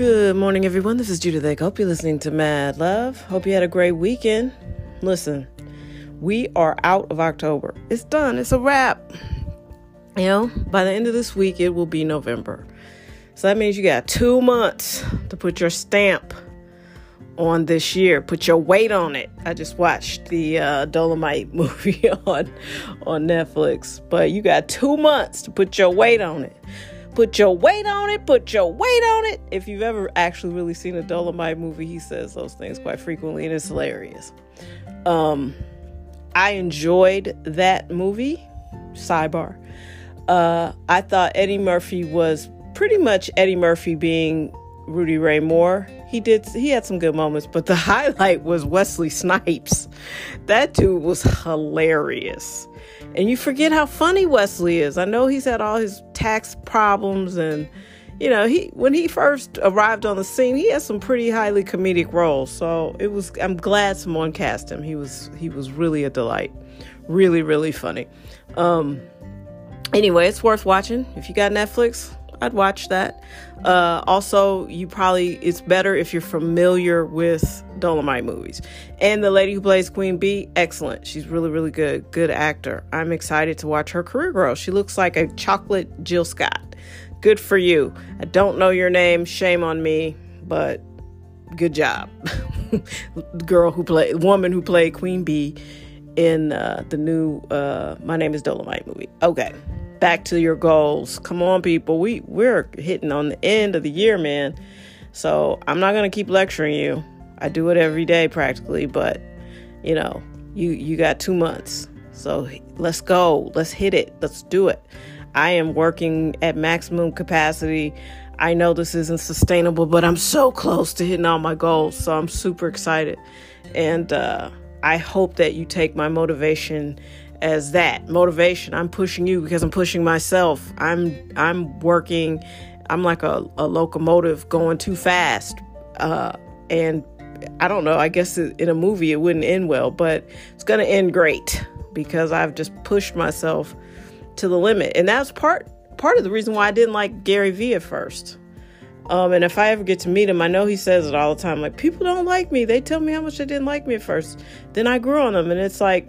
Good morning, everyone. This is Judith Egg. Hope you're listening to Mad Love. Hope you had a great weekend. Listen, we are out of October. It's done. It's a wrap. You know, by the end of this week, it will be November. So that means you got two months to put your stamp on this year. Put your weight on it. I just watched the uh, Dolemite movie on on Netflix, but you got two months to put your weight on it. Put your weight on it. Put your weight on it. If you've ever actually really seen a Dolemite movie, he says those things quite frequently, and it's hilarious. Um, I enjoyed that movie. Sidebar. Uh, I thought Eddie Murphy was pretty much Eddie Murphy being Rudy Ray Moore. He did he had some good moments, but the highlight was Wesley Snipes. That dude was hilarious. And you forget how funny Wesley is. I know he's had all his tax problems and you know, he when he first arrived on the scene, he had some pretty highly comedic roles. So it was I'm glad someone cast him. He was he was really a delight. Really, really funny. Um anyway, it's worth watching. If you got Netflix, I'd watch that. Uh, also, you probably it's better if you're familiar with Dolemite movies. And the lady who plays Queen Bee, excellent. She's really, really good. Good actor. I'm excited to watch her career grow. She looks like a chocolate Jill Scott. Good for you. I don't know your name. Shame on me, but good job. Girl who played, woman who played Queen Bee in uh, the new uh, My Name is Dolemite movie. Okay back to your goals. Come on, people. We we're hitting on the end of the year, man. So I'm not gonna keep lecturing you. I do it every day practically, but you know, you you got two months. So let's go. Let's hit it. Let's do it. I am working at maximum capacity. I know this isn't sustainable, but I'm so close to hitting all my goals. So I'm super excited. And uh, I hope that you take my motivation as that motivation. I'm pushing you because I'm pushing myself. I'm I'm working. I'm like a, a locomotive going too fast, uh, and I don't know. I guess in a movie it wouldn't end well, but it's gonna end great because I've just pushed myself to the limit, and that's part part of the reason why I didn't like Gary Vee at first. Um, and if I ever get to meet him, I know he says it all the time. Like people don't like me. They tell me how much they didn't like me at first. Then I grew on them, and it's like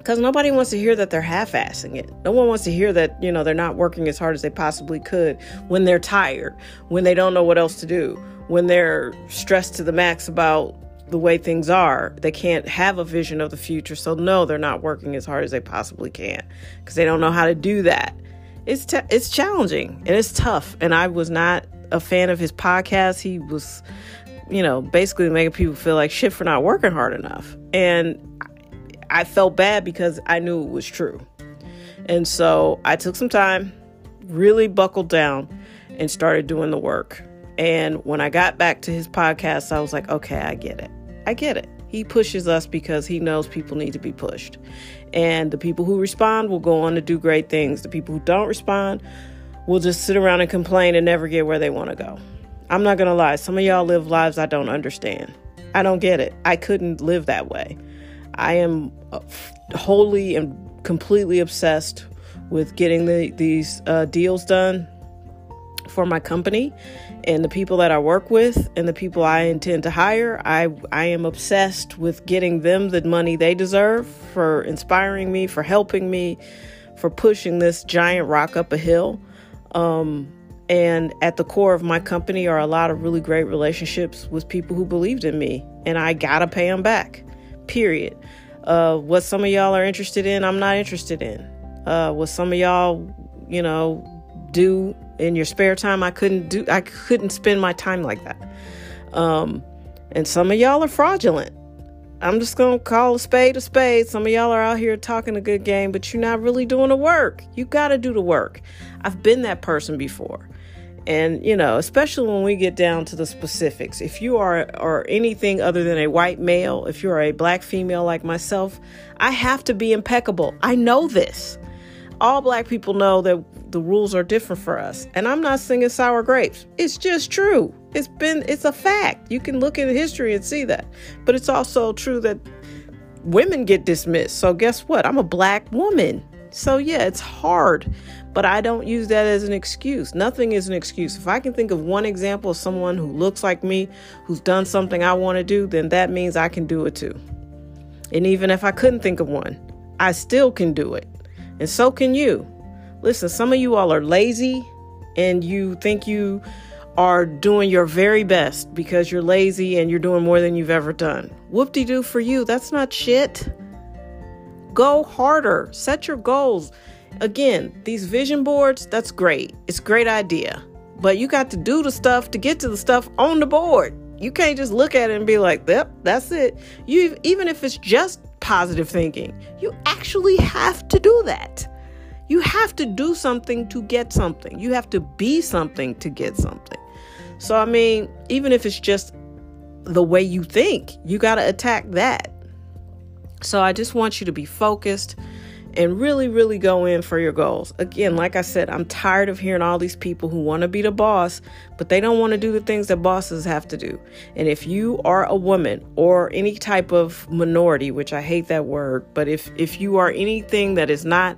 because nobody wants to hear that they're half-assing it. No one wants to hear that you know they're not working as hard as they possibly could when they're tired when they don't know what else to do when they're stressed to the max about the way things are. They can't have a vision of the future so no they're not working as hard as they possibly can because they don't know how to do that. It's t- it's challenging and it's tough and i was not a fan of his podcast. He was you know basically making people feel like shit for not working hard enough. And I felt bad because I knew it was true. And so I took some time, really buckled down, and started doing the work. And when I got back to his podcast, I was like, okay, I get it. I get it. He pushes us because he knows people need to be pushed. And the people who respond will go on to do great things. The people who don't respond will just sit around and complain and never get where they want to go. I'm not going to lie, some of y'all live lives I don't understand. I don't get it. I couldn't live that way. I am uh, wholly and completely obsessed with getting the, these uh, deals done for my company and the people that I work with and the people I intend to hire. I I am obsessed with getting them the money they deserve for inspiring me, for helping me, for pushing this giant rock up a hill. Um, and at the core of my company are a lot of really great relationships with people who believed in me, and I gotta pay them back period. Uh, what some of y'all are interested in, I'm not interested in. Uh, what some of y'all, you know, do in your spare time, I couldn't do. I couldn't spend my time like that. Um, and some of y'all are fraudulent. I'm just gonna call a spade a spade. Some of y'all are out here talking a good game, but you're not really doing the work. You gotta do the work. I've been that person before. And, you know, especially when we get down to the specifics, if you are or anything other than a white male, if you're a black female like myself, I have to be impeccable. I know this. All black people know that the rules are different for us. And I'm not singing sour grapes. It's just true. It's been it's a fact. You can look in history and see that. But it's also true that women get dismissed. So guess what? I'm a black woman. So, yeah, it's hard, but I don't use that as an excuse. Nothing is an excuse. If I can think of one example of someone who looks like me, who's done something I want to do, then that means I can do it too. And even if I couldn't think of one, I still can do it. And so can you. Listen, some of you all are lazy and you think you are doing your very best because you're lazy and you're doing more than you've ever done. Whoop de doo for you. That's not shit. Go harder. Set your goals. Again, these vision boards, that's great. It's a great idea. But you got to do the stuff to get to the stuff on the board. You can't just look at it and be like, "Yep, that's it." You even if it's just positive thinking, you actually have to do that. You have to do something to get something. You have to be something to get something. So I mean, even if it's just the way you think, you got to attack that. So I just want you to be focused and really, really go in for your goals. Again, like I said, I'm tired of hearing all these people who want to be the boss, but they don't want to do the things that bosses have to do. And if you are a woman or any type of minority, which I hate that word, but if if you are anything that is not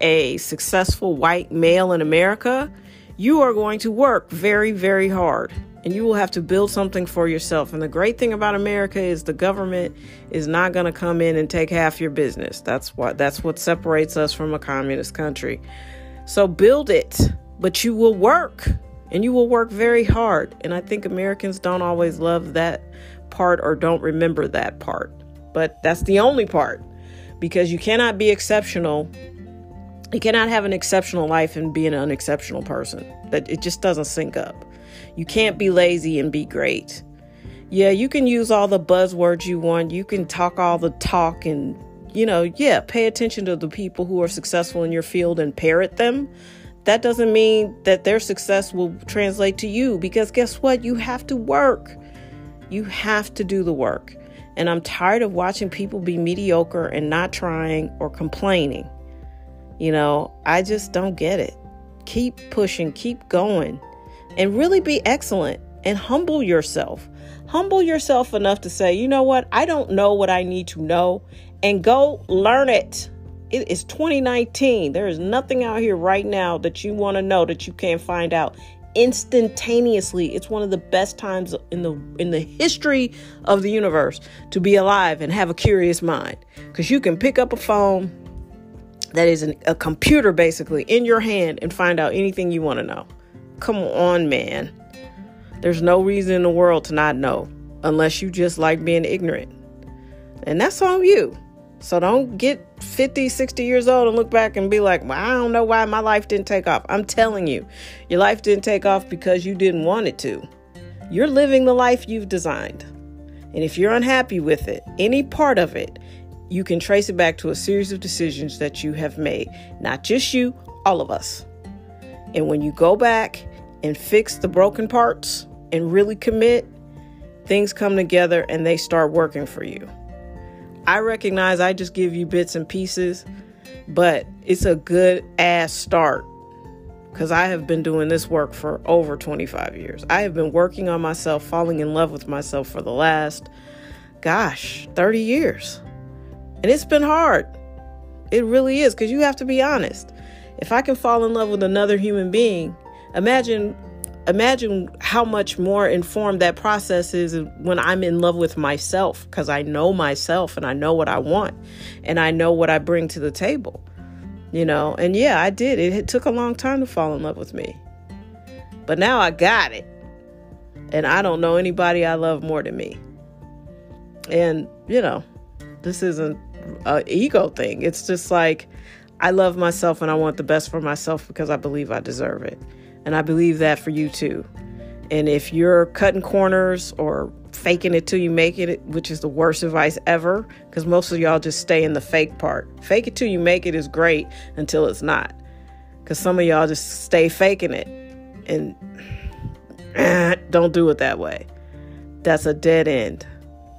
a successful white male in America, you are going to work very, very hard and you will have to build something for yourself. And the great thing about America is the government is not going to come in and take half your business. That's what that's what separates us from a communist country. So build it, but you will work and you will work very hard. And I think Americans don't always love that part or don't remember that part. But that's the only part because you cannot be exceptional. You cannot have an exceptional life and be an unexceptional person. That it just doesn't sync up. You can't be lazy and be great. Yeah, you can use all the buzzwords you want. You can talk all the talk and, you know, yeah, pay attention to the people who are successful in your field and parrot them. That doesn't mean that their success will translate to you because guess what? You have to work. You have to do the work. And I'm tired of watching people be mediocre and not trying or complaining. You know, I just don't get it. Keep pushing, keep going and really be excellent and humble yourself. Humble yourself enough to say, you know what, I don't know what I need to know, and go learn it. It is 2019. There is nothing out here right now that you want to know that you can't find out instantaneously. It's one of the best times in the in the history of the universe to be alive and have a curious mind because you can pick up a phone that is an, a computer basically in your hand and find out anything you want to know. Come on, man. There's no reason in the world to not know unless you just like being ignorant. And that's on you. So don't get 50, 60 years old and look back and be like, well, I don't know why my life didn't take off. I'm telling you, your life didn't take off because you didn't want it to. You're living the life you've designed. And if you're unhappy with it, any part of it, you can trace it back to a series of decisions that you have made. Not just you, all of us. And when you go back and fix the broken parts and really commit, things come together and they start working for you. I recognize I just give you bits and pieces, but it's a good ass start because I have been doing this work for over 25 years. I have been working on myself, falling in love with myself for the last, gosh, 30 years. And it's been hard. It really is because you have to be honest. If I can fall in love with another human being, imagine imagine how much more informed that process is when I'm in love with myself because I know myself and I know what I want and I know what I bring to the table. You know, and yeah, I did. It, it took a long time to fall in love with me. But now I got it. And I don't know anybody I love more than me. And, you know, this isn't an ego thing. It's just like I love myself and I want the best for myself because I believe I deserve it. And I believe that for you too. And if you're cutting corners or faking it till you make it, which is the worst advice ever, because most of y'all just stay in the fake part. Fake it till you make it is great until it's not. Because some of y'all just stay faking it and don't do it that way. That's a dead end.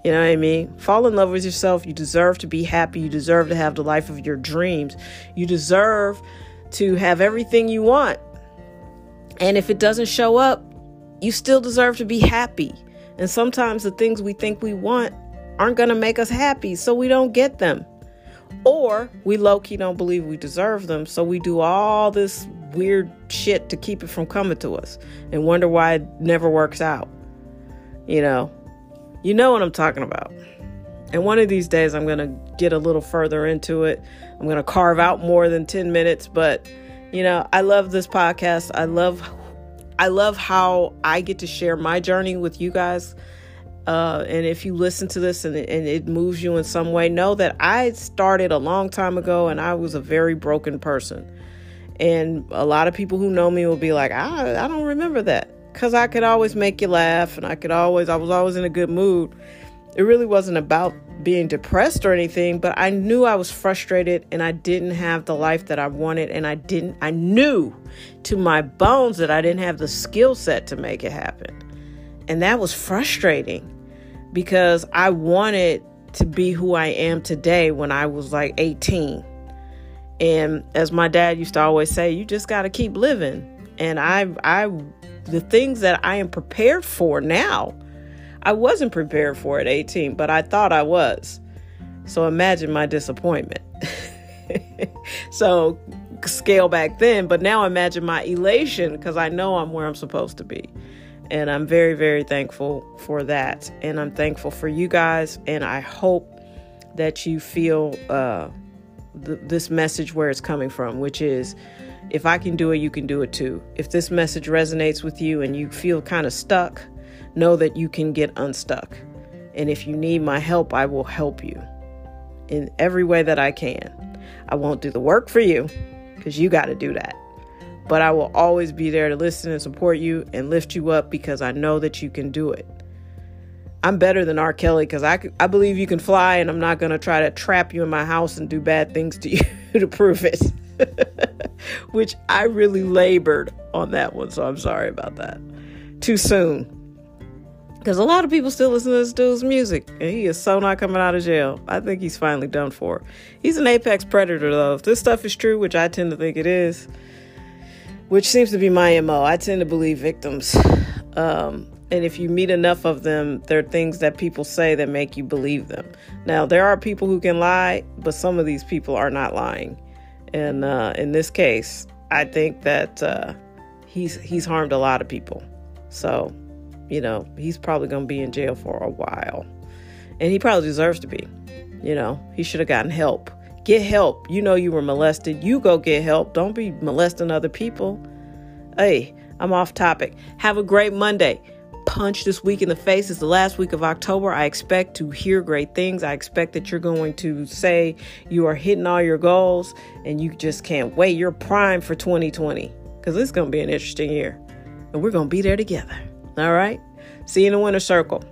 You know what I mean? Fall in love with yourself. You deserve to be happy. You deserve to have the life of your dreams. You deserve to have everything you want. And if it doesn't show up, you still deserve to be happy. And sometimes the things we think we want aren't going to make us happy, so we don't get them. Or we low key don't believe we deserve them, so we do all this weird shit to keep it from coming to us and wonder why it never works out. You know, you know what I'm talking about. And one of these days, I'm going to get a little further into it. I'm going to carve out more than 10 minutes, but you know, I love this podcast. I love I love how I get to share my journey with you guys. Uh, and if you listen to this and, and it moves you in some way, know that I started a long time ago and I was a very broken person. And a lot of people who know me will be like, I, I don't remember that. Because I could always make you laugh and I could always, I was always in a good mood. It really wasn't about being depressed or anything, but I knew I was frustrated and I didn't have the life that I wanted. And I didn't, I knew to my bones that I didn't have the skill set to make it happen. And that was frustrating because I wanted to be who I am today when I was like 18. And as my dad used to always say, you just got to keep living. And I, I, the things that I am prepared for now I wasn't prepared for at 18, but I thought I was. So imagine my disappointment. so scale back then, but now imagine my elation because I know I'm where I'm supposed to be. And I'm very, very thankful for that. And I'm thankful for you guys. And I hope that you feel uh, th- this message where it's coming from, which is if I can do it, you can do it too. If this message resonates with you and you feel kind of stuck, know that you can get unstuck. And if you need my help, I will help you in every way that I can. I won't do the work for you because you got to do that. But I will always be there to listen and support you and lift you up because I know that you can do it. I'm better than R. Kelly because I, I believe you can fly, and I'm not going to try to trap you in my house and do bad things to you to prove it. Which I really labored on that one, so I'm sorry about that. Too soon. Because a lot of people still listen to this dude's music, and he is so not coming out of jail. I think he's finally done for. He's an apex predator, though. If this stuff is true, which I tend to think it is, which seems to be my MO, I tend to believe victims. Um, and if you meet enough of them, there are things that people say that make you believe them. Now, there are people who can lie, but some of these people are not lying. And uh, in this case, I think that uh, he's he's harmed a lot of people. So you know, he's probably going to be in jail for a while. And he probably deserves to be. You know, he should have gotten help. Get help. You know you were molested. You go get help. Don't be molesting other people. Hey, I'm off topic. Have a great Monday. Punch this week in the face. It's the last week of October. I expect to hear great things. I expect that you're going to say you are hitting all your goals and you just can't wait. You're primed for 2020 because it's going to be an interesting year and we're going to be there together. All right? See you in the winter circle.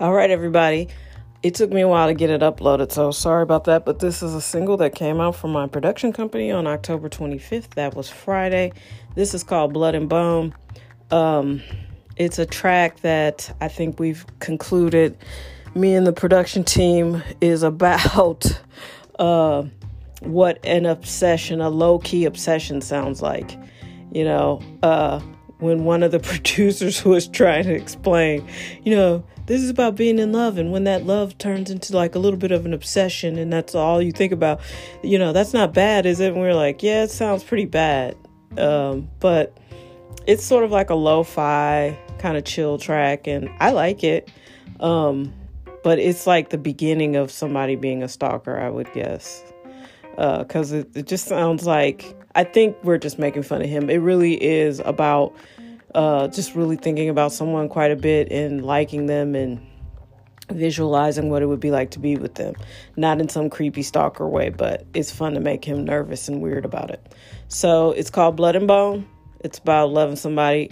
All right, everybody. It took me a while to get it uploaded, so sorry about that. But this is a single that came out from my production company on October 25th. That was Friday. This is called Blood and Bone. Um, it's a track that I think we've concluded me and the production team is about uh, what an obsession, a low key obsession sounds like. You know, uh, when one of the producers was trying to explain, you know, this is about being in love, and when that love turns into like a little bit of an obsession, and that's all you think about, you know, that's not bad, is it? And we're like, yeah, it sounds pretty bad. Um, but it's sort of like a lo fi kind of chill track, and I like it. Um, but it's like the beginning of somebody being a stalker, I would guess. Because uh, it, it just sounds like I think we're just making fun of him. It really is about uh, just really thinking about someone quite a bit and liking them and visualizing what it would be like to be with them. Not in some creepy stalker way, but it's fun to make him nervous and weird about it. So it's called Blood and Bone. It's about loving somebody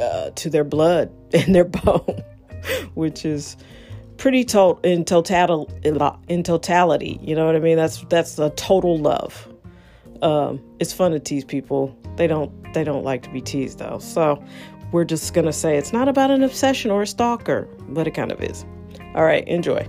uh, to their blood and their bone, which is pretty in total in totality. You know what I mean? That's that's a total love. Um, it's fun to tease people. They don't they don't like to be teased though. So we're just gonna say it's not about an obsession or a stalker, but it kind of is. All right, enjoy.